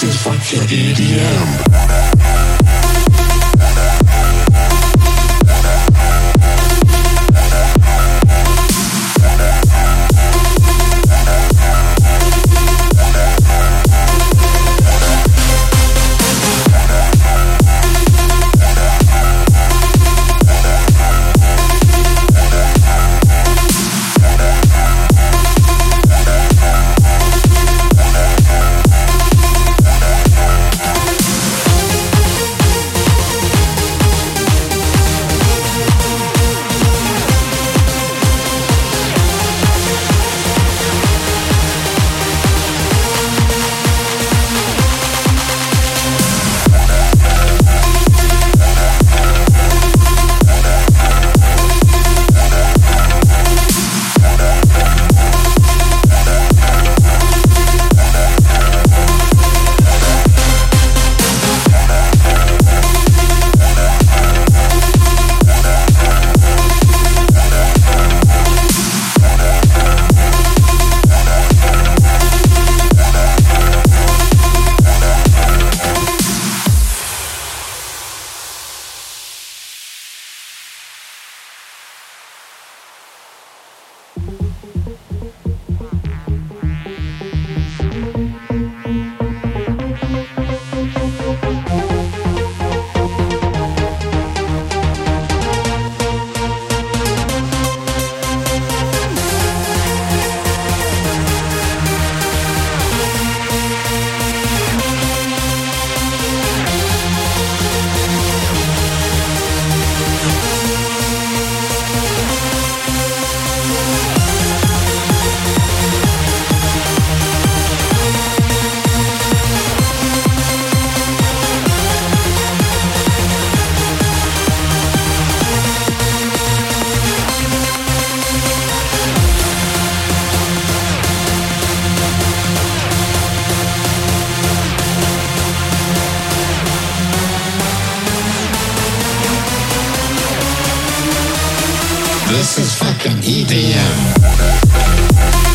This is fucking EDM. This is fucking EDM.